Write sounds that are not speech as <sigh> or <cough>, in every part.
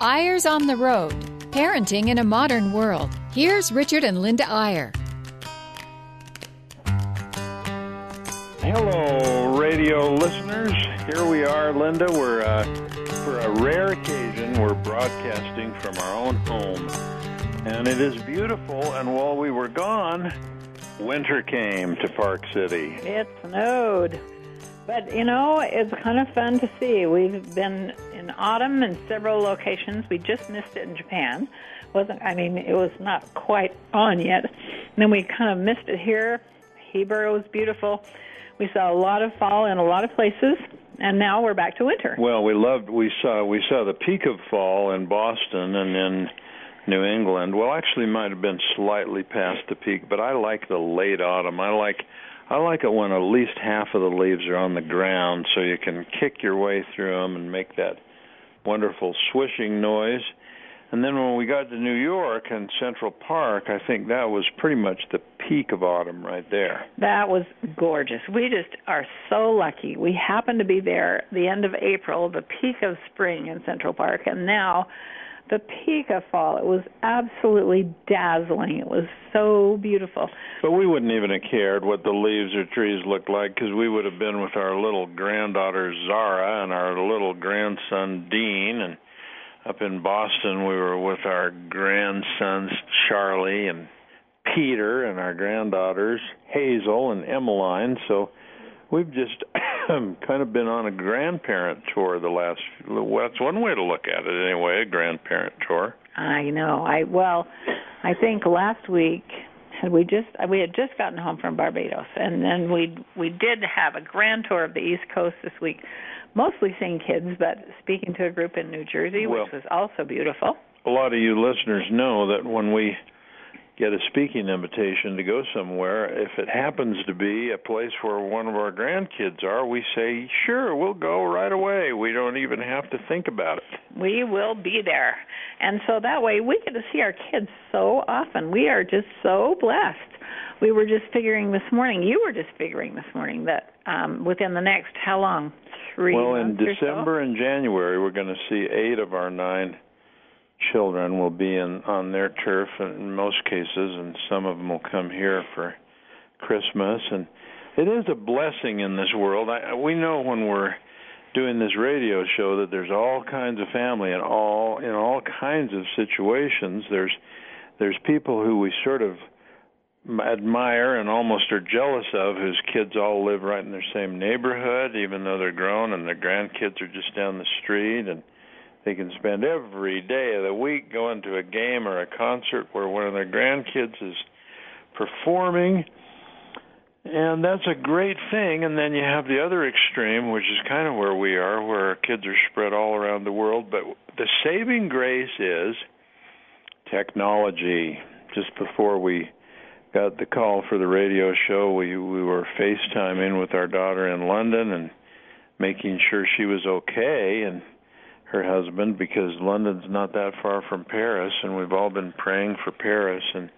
Eyres on the Road Parenting in a Modern World. Here's Richard and Linda Eyre. Hello, radio listeners. Here we are, Linda. We're, uh, for a rare occasion, we're broadcasting from our own home. And it is beautiful, and while we were gone, winter came to Park City. It snowed. But, you know, it's kind of fun to see. We've been in autumn in several locations. We just missed it in Japan. Wasn't I mean, it was not quite on yet. And then we kind of missed it here. Hebron was beautiful. We saw a lot of fall in a lot of places, and now we're back to winter. Well, we loved we saw we saw the peak of fall in Boston and in New England. Well, actually might have been slightly past the peak, but I like the late autumn. I like I like it when at least half of the leaves are on the ground, so you can kick your way through them and make that wonderful swishing noise. And then when we got to New York and Central Park, I think that was pretty much the peak of autumn right there. That was gorgeous. We just are so lucky. We happened to be there the end of April, the peak of spring in Central Park, and now the of fall. It was absolutely dazzling. It was so beautiful. But we wouldn't even have cared what the leaves or trees looked like because we would have been with our little granddaughter Zara and our little grandson Dean. And up in Boston, we were with our grandsons Charlie and Peter and our granddaughters Hazel and Emmeline. So we've just <coughs> kind of been on a grandparent tour the last. Well, that's one way to look at it, anyway. A grandparent tour. I know. I well, I think last week we just we had just gotten home from Barbados, and then we we did have a grand tour of the East Coast this week, mostly seeing kids, but speaking to a group in New Jersey, Well- which was also beautiful. A lot of you listeners know that when we get a speaking invitation to go somewhere, if it happens to be a place where one of our grandkids are, we say, sure, we'll go right away. We don't even have to think about it. We will be there. And so that way we get to see our kids so often. We are just so blessed. We were just figuring this morning, you were just figuring this morning that um within the next how long? Three well, in or so? December and January, we're going to see eight of our nine children will be in on their turf in most cases, and some of them will come here for Christmas. And it is a blessing in this world. I, we know when we're doing this radio show that there's all kinds of family and all in all kinds of situations. There's there's people who we sort of admire and almost are jealous of whose kids all live right in their same neighborhood even though they're grown and their grandkids are just down the street and they can spend every day of the week going to a game or a concert where one of their grandkids is performing. And that's a great thing. And then you have the other extreme which is kind of where we are where our kids are spread all around the world. But the saving grace is technology. Just before we got the call for the radio show we we were FaceTiming with our daughter in London and making sure she was okay. And her husband because London's not that far from Paris and we've all been praying for Paris and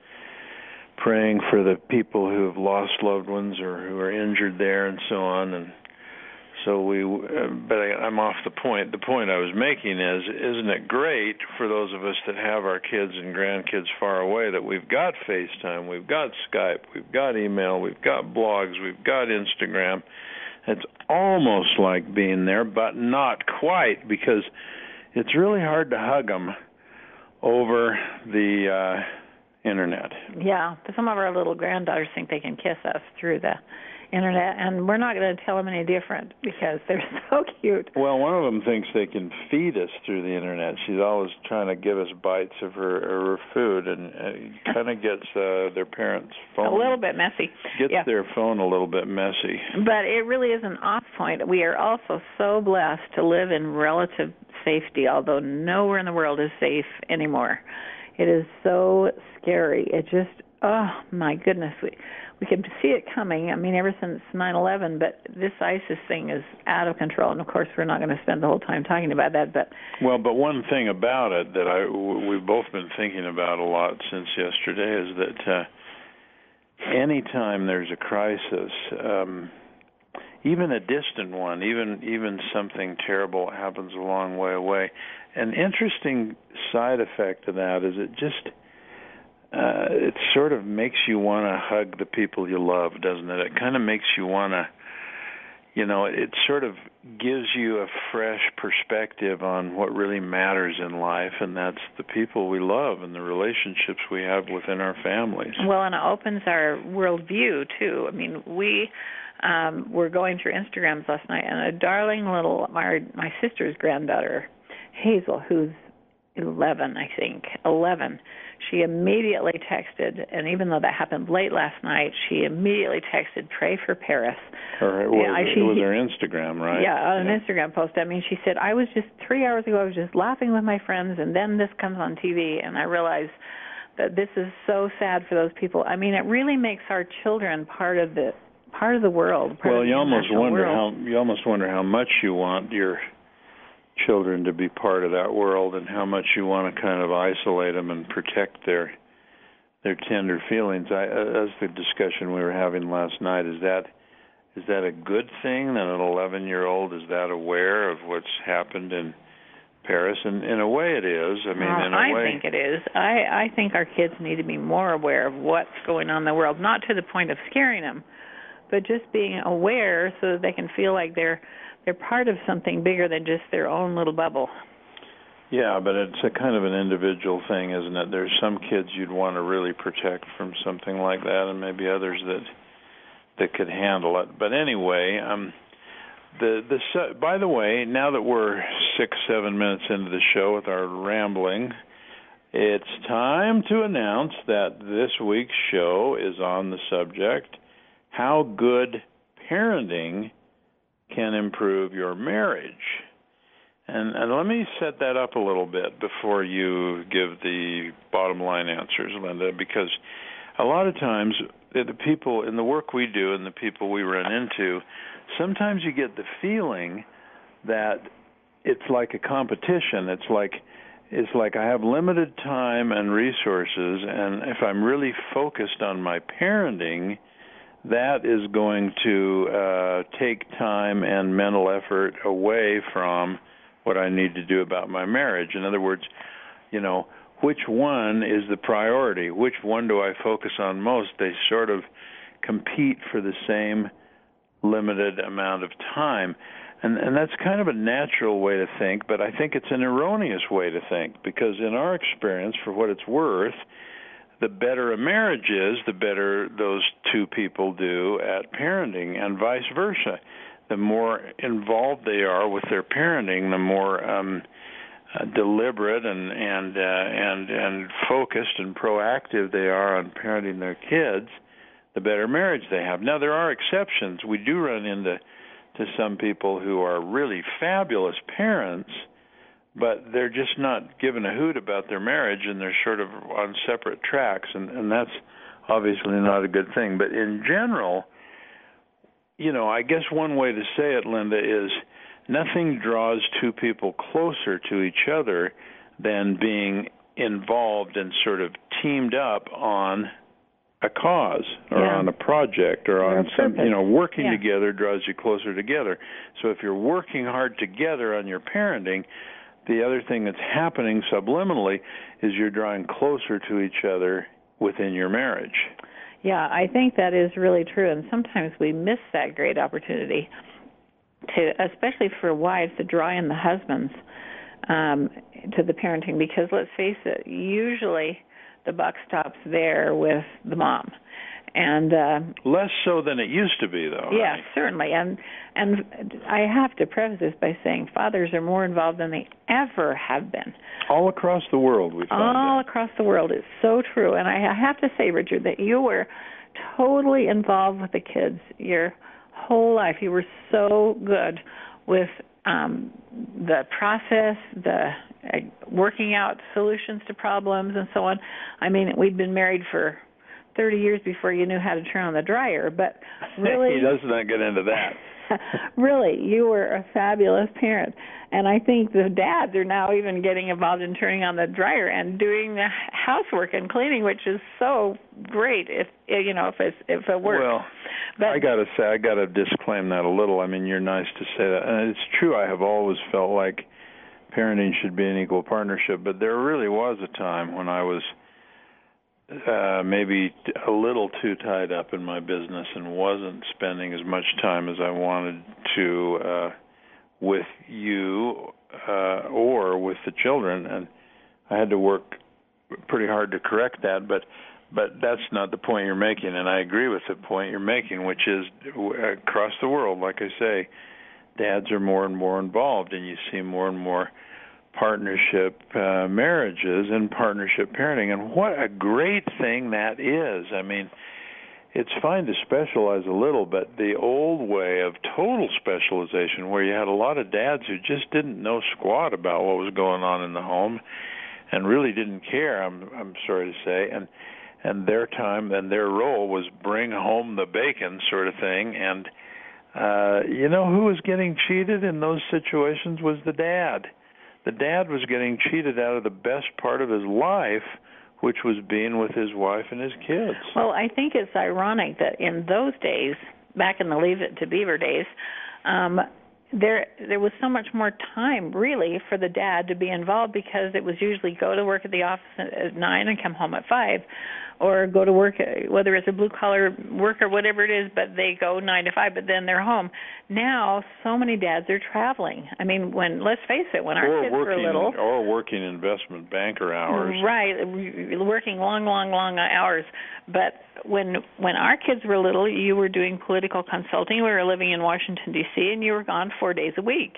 praying for the people who have lost loved ones or who are injured there and so on and so we but I, I'm off the point. The point I was making is isn't it great for those of us that have our kids and grandkids far away that we've got FaceTime we've got Skype we've got email we've got blogs we've got Instagram it's almost like being there, but not quite because it's really hard to hug them over the uh, internet. Yeah, some of our little granddaughters think they can kiss us through the internet, and we're not going to tell them any different because they're <laughs> so cute. Well, one of them thinks they can feed us through the internet. She's always trying to give us bites of her, of her food, and uh, <laughs> kind of gets uh, their parents' phone. A little bit messy. Gets yeah. their phone a little bit messy. But it really is an off point. We are also so blessed to live in relative safety, although nowhere in the world is safe anymore. It is so scary. It just, oh my goodness, we we can see it coming. I mean, ever since 9/11, but this ISIS thing is out of control. And of course, we're not going to spend the whole time talking about that. But Well, but one thing about it that I we've both been thinking about a lot since yesterday is that uh, anytime there's a crisis, um, even a distant one, even even something terrible happens a long way away, an interesting side effect of that is it just uh it sort of makes you want to hug the people you love, doesn't it? It kind of makes you want to you know, it sort of gives you a fresh perspective on what really matters in life, and that's the people we love and the relationships we have within our families. Well, and it opens our worldview too. I mean, we um were going through Instagrams last night, and a darling little my my sister's granddaughter, Hazel, who's 11, I think, 11 she immediately texted, and even though that happened late last night, she immediately texted, "Pray for Paris." Or it was, yeah, she, it was her Instagram, right? Yeah, on yeah. an Instagram post. I mean, she said, "I was just three hours ago. I was just laughing with my friends, and then this comes on TV, and I realized." that this is so sad for those people. I mean, it really makes our children part of the part of the world. well, you almost wonder world. how you almost wonder how much you want your children to be part of that world and how much you want to kind of isolate them and protect their their tender feelings. I, uh, as the discussion we were having last night, is that is that a good thing that an 11 year old is that aware of what's happened in Paris? And in a way, it is. I mean, well, in a I way, I think it is. I I think our kids need to be more aware of what's going on in the world, not to the point of scaring them, but just being aware so that they can feel like they're they're part of something bigger than just their own little bubble. Yeah, but it's a kind of an individual thing, isn't it? There's some kids you'd want to really protect from something like that, and maybe others that that could handle it. But anyway, um, the the by the way, now that we're six seven minutes into the show with our rambling, it's time to announce that this week's show is on the subject: how good parenting can improve your marriage. And, and let me set that up a little bit before you give the bottom line answers, Linda, because a lot of times eh, the people in the work we do and the people we run into, sometimes you get the feeling that it's like a competition. It's like it's like I have limited time and resources, and if I'm really focused on my parenting, that is going to uh, take time and mental effort away from what I need to do about my marriage. In other words, you know, which one is the priority? Which one do I focus on most? They sort of compete for the same limited amount of time. And and that's kind of a natural way to think, but I think it's an erroneous way to think because in our experience for what it's worth, the better a marriage is, the better those two people do at parenting, and vice versa. The more involved they are with their parenting, the more um, uh, deliberate and and uh, and and focused and proactive they are on parenting their kids, the better marriage they have. Now there are exceptions. We do run into to some people who are really fabulous parents but they're just not given a hoot about their marriage and they're sort of on separate tracks and and that's obviously not a good thing but in general you know i guess one way to say it linda is nothing draws two people closer to each other than being involved and sort of teamed up on a cause or yeah. on a project or on some you know working yeah. together draws you closer together so if you're working hard together on your parenting the other thing that's happening subliminally is you're drawing closer to each other within your marriage. Yeah, I think that is really true, and sometimes we miss that great opportunity to, especially for wives, to draw in the husbands um, to the parenting. Because let's face it, usually the buck stops there with the mom and uh less so than it used to be though yeah right? certainly. And and i have to preface this by saying fathers are more involved than they ever have been. All across the world we find all that. across the world. It's so true. And i have to say richard that you were totally involved with the kids your whole life. You were so good with um the process the uh, working out solutions to problems and so on. I mean we'd been married for 30 years before you knew how to turn on the dryer. But <laughs> really, he does not get into that. <laughs> really, you were a fabulous parent, and I think the dads are now even getting involved in turning on the dryer and doing the housework and cleaning, which is so great. If you know, if it's if it works. Well, but, I got to say, I got to disclaim that a little. I mean, you're nice to say that, and it's true. I have always felt like parenting should be an equal partnership. But there really was a time when I was uh, maybe a little too tied up in my business and wasn't spending as much time as I wanted to uh, with you uh, or with the children, and I had to work pretty hard to correct that. But but that's not the point you're making, and I agree with the point you're making, which is across the world, like I say, dads are more and more involved, and you see more and more partnership uh, marriages and partnership parenting. And what a great thing that is. I mean, it's fine to specialize a little, but the old way of total specialization, where you had a lot of dads who just didn't know squat about what was going on in the home and really didn't care, I'm I'm sorry to say, and and their time and their role was bring home the bacon sort of thing and uh you know who was getting cheated in those situations was the dad the dad was getting cheated out of the best part of his life which was being with his wife and his kids. Well i think it's ironic that in those days back in the leave it to beaver days um there there was so much more time really for the dad to be involved because it was usually go to work at the office at nine and come home at five or go to work uh, whether it's a blue collar work or whatever it is but they go nine to five but then they're home. Now so many dads are traveling. I mean when let's face it when our or kids working, were little or working investment banker hours. Right working long long long hours. But when when our kids were little you were doing political consulting. We were living in washington dc and you were gone four days a week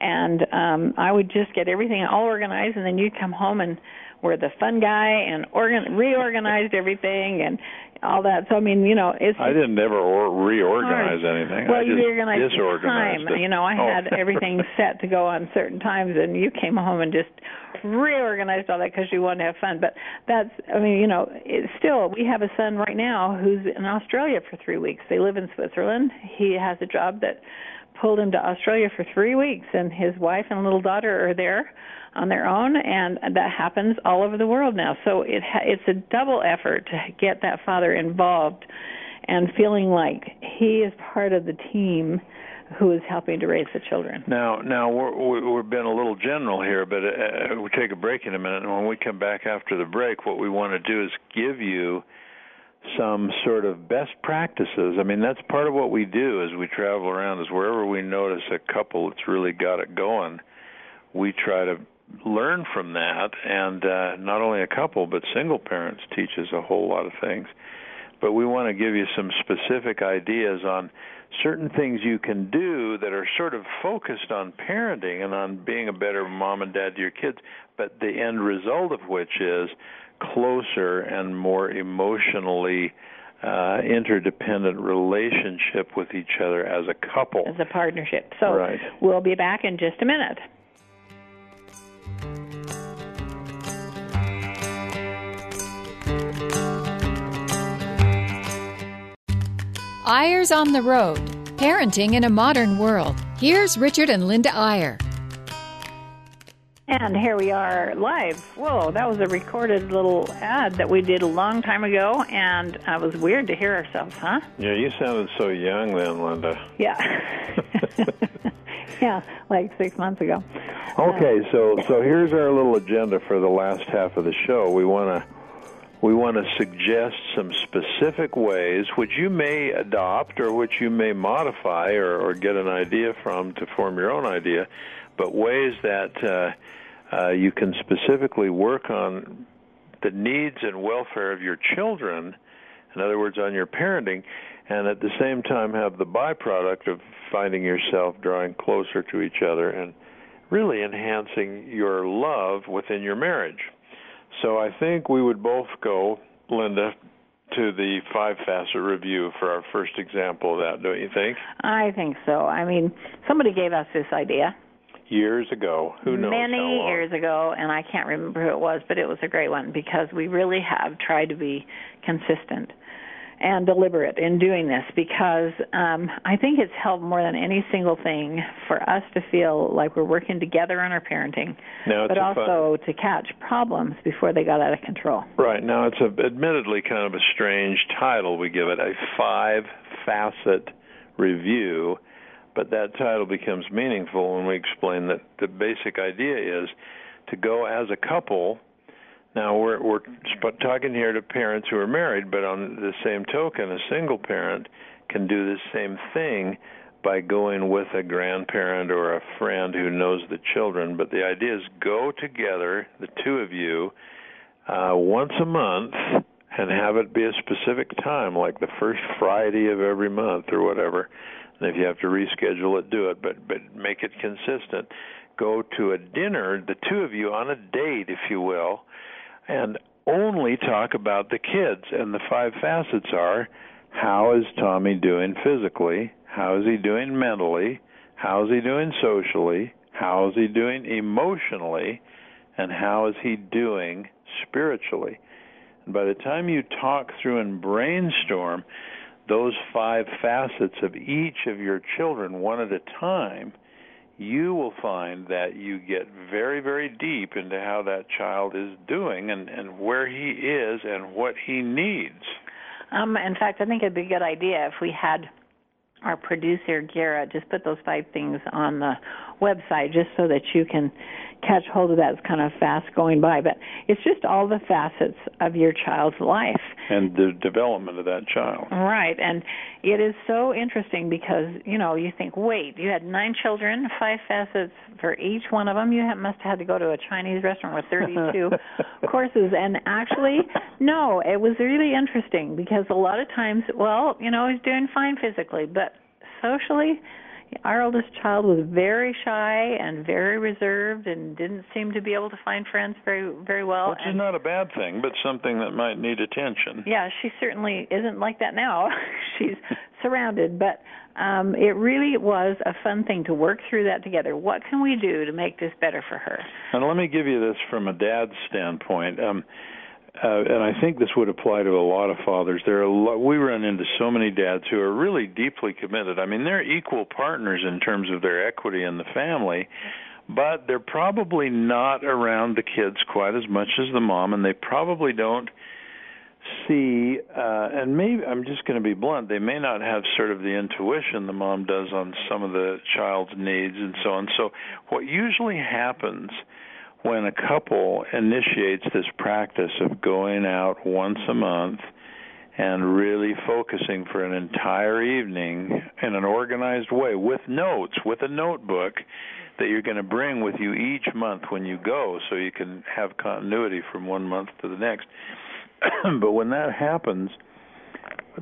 and um i would just get everything all organized and then you'd come home and were the fun guy and organ reorganized <laughs> everything and all that. So I mean, you know, it's. I didn't ever or reorganize hard. anything. Well, I you reorganized time. It. You know, I oh. had everything <laughs> set to go on certain times, and you came home and just reorganized all that because you wanted to have fun. But that's, I mean, you know, it's still we have a son right now who's in Australia for three weeks. They live in Switzerland. He has a job that pulled him to Australia for three weeks, and his wife and little daughter are there on their own, and that happens all over the world now. So it ha- it's a double effort to get that father involved and feeling like he is part of the team who is helping to raise the children. Now, now we're, we're being a little general here, but uh, we'll take a break in a minute, and when we come back after the break, what we want to do is give you some sort of best practices. I mean, that's part of what we do as we travel around. Is wherever we notice a couple that's really got it going, we try to learn from that and uh, not only a couple but single parents teaches a whole lot of things but we want to give you some specific ideas on certain things you can do that are sort of focused on parenting and on being a better mom and dad to your kids but the end result of which is closer and more emotionally uh, interdependent relationship with each other as a couple. As a partnership. So right. we'll be back in just a minute. Eyres on the Road Parenting in a Modern World. Here's Richard and Linda Eyre. And here we are live. Whoa, that was a recorded little ad that we did a long time ago, and it was weird to hear ourselves, huh? Yeah, you sounded so young then, Linda. Yeah. <laughs> yeah, like six months ago. Okay, so so here's our little agenda for the last half of the show. We want to we want to suggest some specific ways which you may adopt or which you may modify or, or get an idea from to form your own idea, but ways that uh, uh, you can specifically work on the needs and welfare of your children, in other words, on your parenting, and at the same time have the byproduct of finding yourself drawing closer to each other and really enhancing your love within your marriage. So I think we would both go, Linda, to the five facet review for our first example of that, don't you think? I think so. I mean, somebody gave us this idea years ago. Who knows? Many years ago, and I can't remember who it was, but it was a great one because we really have tried to be consistent and deliberate in doing this because um, I think it's helped more than any single thing for us to feel like we're working together on our parenting, now, but also fun. to catch problems before they got out of control. Right. Now, it's a, admittedly kind of a strange title we give it a five facet review. but that title becomes meaningful when we explain that the basic idea is to go as a couple. Now we're we're talking here to parents who are married, but on the same token, a single parent can do the same thing by going with a grandparent or a friend who knows the children. But the idea is go together, the two of you, uh, once a month and have it be a specific time, like the first Friday of every month or whatever. And if you have to reschedule it, do it, but but make it consistent. Go to a dinner, the two of you on a date, if you will, and only talk about the kids. And the five facets are: how is Tommy doing physically? How is he doing mentally? How is he doing socially? How is he doing emotionally? And how is he doing spiritually? And by the time you talk through and brainstorm those five facets of each of your children one at a time, you will find that you get very, very deep into how that child is doing and, and where he is and what he needs. Um, in fact, I think it'd be a good idea if we had our producer Garrett just put those five things on the website just so that you can catch hold of that. It's kind of fast going by, but it's just all the facets of your child's life and the development of that child. Right, and it is so interesting because you know you think, wait, you had nine children, five facets for each one of them. You have, must have had to go to a Chinese restaurant with 32 <laughs> courses, and actually, no, it was really interesting because a lot of times, well, you know, he's doing fine physically, but socially our oldest child was very shy and very reserved and didn't seem to be able to find friends very very well. Which and, is not a bad thing, but something that might need attention. Yeah, she certainly isn't like that now. <laughs> She's surrounded, but um it really was a fun thing to work through that together. What can we do to make this better for her? And let me give you this from a dad's standpoint. Um uh, and I think this would apply to a lot of fathers. There are a lot, we run into so many dads who are really deeply committed. I mean, they're equal partners in terms of their equity in the family, but they're probably not around the kids quite as much as the mom, and they probably don't see. Uh, and maybe I'm just going to be blunt. They may not have sort of the intuition the mom does on some of the child's needs and so on. So, what usually happens when a couple initiates this practice of going out once a month and really focusing for an entire evening in an organized way with notes, with a notebook that you're going to bring with you each month when you go so you can have continuity from one month to the next. <clears throat> but when that happens,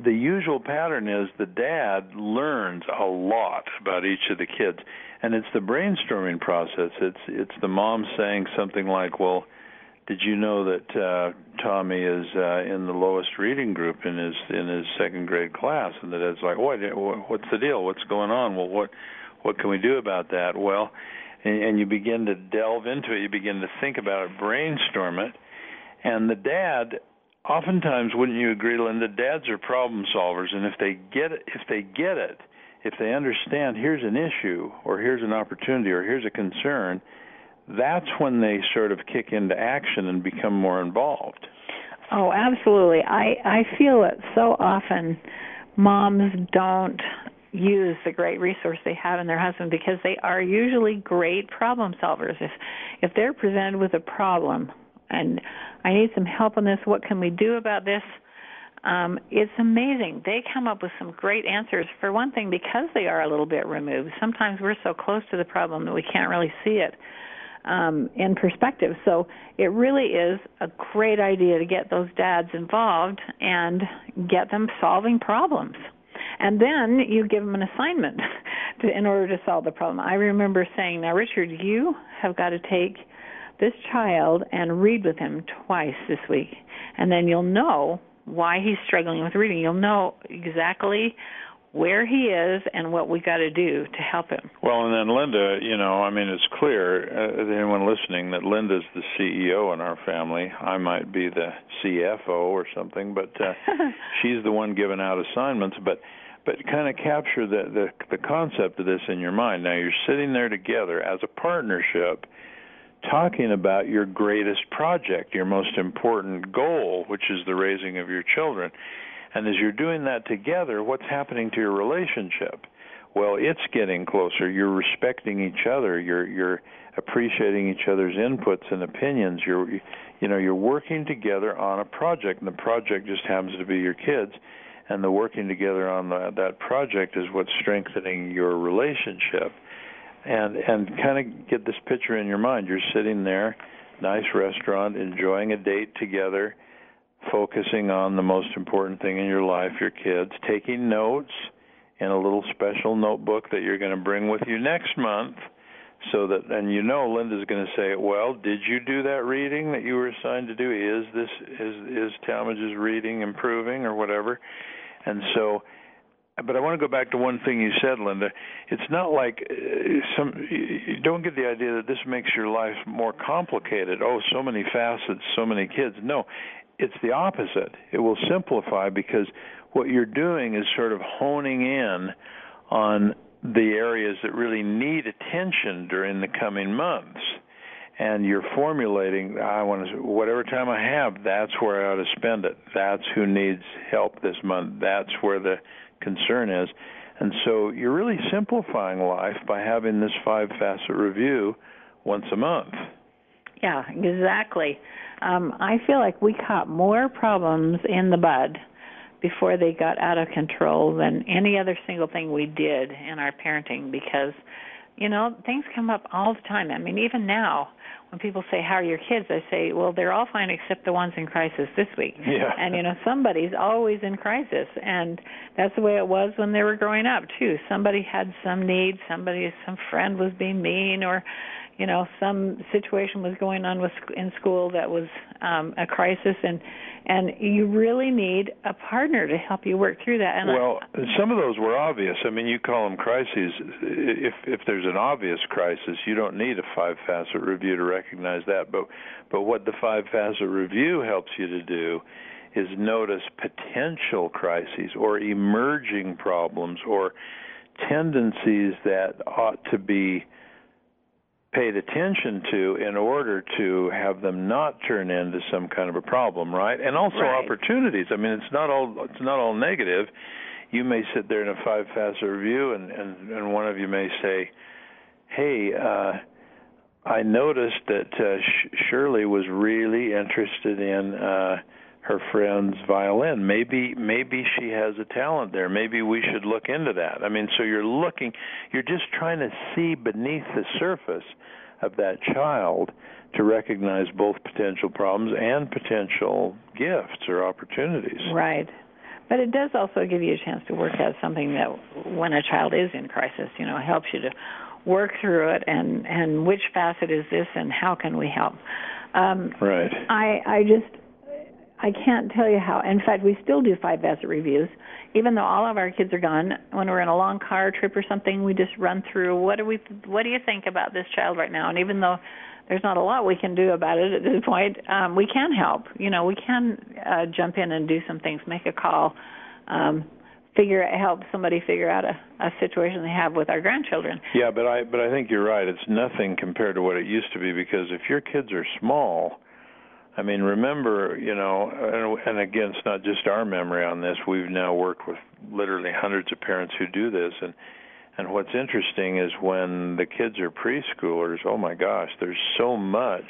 the usual pattern is the dad learns a lot about each of the kids and it's the brainstorming process. It's it's the mom saying something like well did you know that uh Tommy is uh in the lowest reading group in his in his second grade class? And that it's like what what's the deal? What's going on? Well what what can we do about that? Well and, and you begin to delve into it. You begin to think about it brainstorm it. And the dad oftentimes wouldn't you agree linda dads are problem solvers and if they get it if they get it if they understand here's an issue or here's an opportunity or here's a concern that's when they sort of kick into action and become more involved. Oh absolutely. I i feel it so often. Moms don't use the great resource they have in their husband because they are usually great problem solvers. If if they're presented with a problem and I need some help on this. What can we do about this? Um, it's amazing. They come up with some great answers. For one thing, because they are a little bit removed, sometimes we're so close to the problem that we can't really see it um, in perspective. So it really is a great idea to get those dads involved and get them solving problems. And then you give them an assignment <laughs> to, in order to solve the problem. I remember saying, "Now, Richard, you have got to take." This child and read with him twice this week. And then you'll know why he's struggling with reading. You'll know exactly where he is and what we got to do to help him. Well, and then Linda, you know, I mean, it's clear uh, anyone listening that Linda's the CEO in our family. I might be the CFO or something, but uh, <laughs> she's the one giving out assignments. But but kind of capture the, the the concept of this in your mind. Now you're sitting there together as a partnership talking about your greatest project, your most important goal, which is the raising of your children. And as you're doing that together, what's happening to your relationship? well, it's getting closer. You're respecting each other. You're you're appreciating each other's inputs and opinions. You're you know you're working together on a project, and the project just happens to be your kids. And the working together on the, that project is what's strengthening your relationship. And and kind of get this picture in your mind. You're sitting there, nice restaurant, enjoying a date together, focusing on the most important thing in your life, your kids, taking notes in a little special notebook that you're going to bring with you next month so that and you know Linda's going to say, "Well, did you do that reading that you were assigned to do? Is this is is Talmage's reading improving or whatever?" And so but I want to go back to one thing you said, Linda. It's not like uh, some you don't get the idea that this makes your life more complicated. Oh, so many facets, so many kids. No, it's the opposite. It will simplify because what you're doing is sort of honing in on the areas that really need attention during the coming months. And you're formulating, I want to, whatever time I have, that's where I ought to spend it. That's who needs help this month. That's where the concern is. And so you're really simplifying life by having this five facet review once a month. Yeah, exactly. Um, I feel like we caught more problems in the bud before they got out of control than any other single thing we did in our parenting because you know things come up all the time. I mean even now when people say how are your kids? I say well they're all fine except the ones in crisis this week. Yeah. and you know somebody's always in crisis. And that's the way it was when they were growing up too. Somebody had some need. Somebody some friend was being mean or you know some situation was going on with in school that was um a crisis and and you really need a partner to help you work through that and well I, some of those were obvious. I mean you call them crises. If if there's an obvious crisis you don't need a five facet review to recognize that but but what the five facet review helps you to do is notice potential crises or emerging problems or tendencies that ought to be paid attention to in order to have them not turn into some kind of a problem, right? And also right. opportunities. I mean, it's not all it's not all negative. You may sit there in a five facet review, and and and one of you may say, "Hey." uh I noticed that uh, Sh- Shirley was really interested in uh her friend's violin. Maybe maybe she has a talent there. Maybe we should look into that. I mean, so you're looking, you're just trying to see beneath the surface of that child to recognize both potential problems and potential gifts or opportunities. Right. But it does also give you a chance to work out something that when a child is in crisis, you know, helps you to work through it and and which facet is this and how can we help. Um right. I I just I can't tell you how. In fact, we still do five facet reviews, even though all of our kids are gone. When we're in a long car trip or something, we just run through what do we, what do you think about this child right now? And even though there's not a lot we can do about it at this point, um, we can help. You know, we can uh, jump in and do some things, make a call, um, figure help somebody figure out a, a situation they have with our grandchildren. Yeah, but I but I think you're right. It's nothing compared to what it used to be because if your kids are small I mean, remember, you know, and, and again, it's not just our memory on this. We've now worked with literally hundreds of parents who do this, and and what's interesting is when the kids are preschoolers. Oh my gosh, there's so much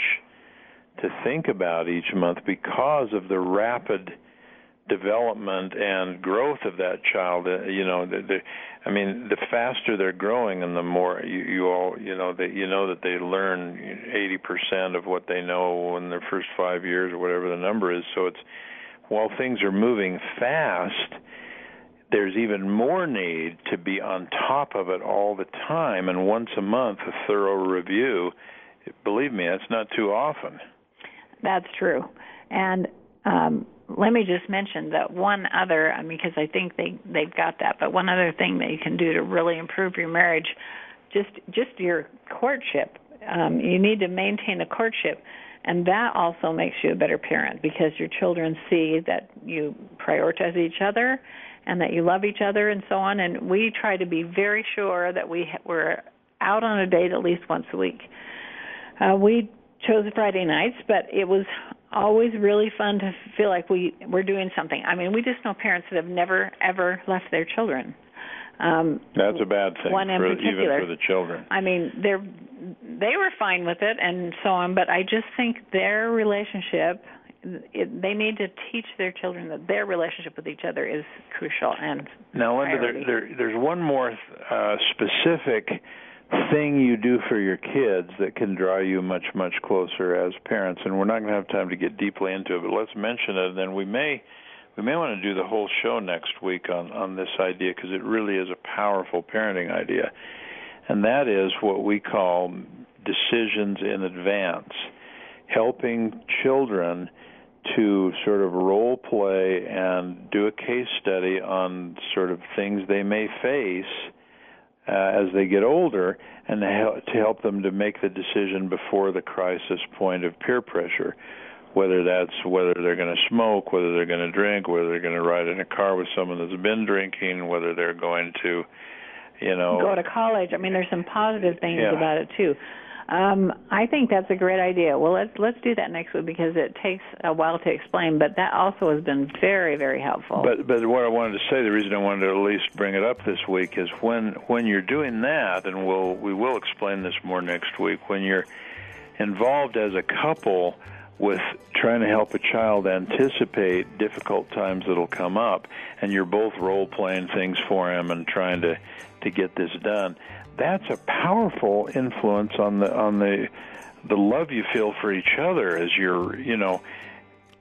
to think about each month because of the rapid development and growth of that child uh, you know the, the i mean the faster they're growing and the more you, you all you know that you know that they learn 80% of what they know in their first 5 years or whatever the number is. So it's while things are moving fast there's even more need to be on top of it all the time. And once a month a thorough review believe me that's not too often. That's true. And um let me just mention that one other I mean because I think they they've got that but one other thing that you can do to really improve your marriage just just your courtship. Um you need to maintain a courtship and that also makes you a better parent because your children see that you prioritize each other and that you love each other and so on. And we try to be very sure that we we're out on a date at least once a week. Uh we chose Friday nights, but it was always really fun to feel like we we're doing something. I mean, we just know parents that have never ever left their children. Um, That's a bad thing one in for, particular. even for the children. I mean, they're they were fine with it and so on, but I just think their relationship. It, they need to teach their children that their relationship with each other is crucial and now, Linda, there, there, there's one more uh, specific thing you do for your kids that can draw you much much closer as parents, and we're not going to have time to get deeply into it, but let's mention it, and then we may we may want to do the whole show next week on on this idea because it really is a powerful parenting idea, and that is what we call decisions in advance, helping children to sort of role play and do a case study on sort of things they may face uh, as they get older and to help, to help them to make the decision before the crisis point of peer pressure whether that's whether they're going to smoke whether they're going to drink whether they're going to ride in a car with someone that's been drinking whether they're going to you know go to college i mean there's some positive things Yeah. about it too um, I think that's a great idea. Well, let's let's do that next week because it takes a while to explain, but that also has been very very helpful. But but what I wanted to say, the reason I wanted to at least bring it up this week is when when you're doing that, and we'll we will explain this more next week. When you're involved as a couple with trying to help a child anticipate difficult times that'll come up, and you're both role playing things for him and trying to to get this done. That's a powerful influence on the on the the love you feel for each other as you're you know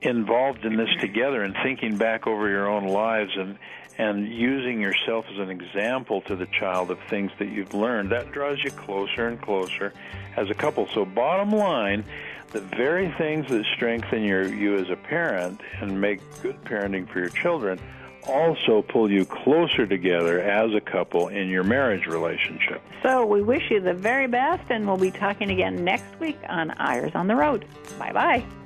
involved in this together and thinking back over your own lives and and using yourself as an example to the child of things that you've learned that draws you closer and closer as a couple so bottom line the very things that strengthen your you as a parent and make good parenting for your children also pull you closer together as a couple in your marriage relationship so we wish you the very best, and we'll be talking again next week on Eyres on the Road. Bye bye.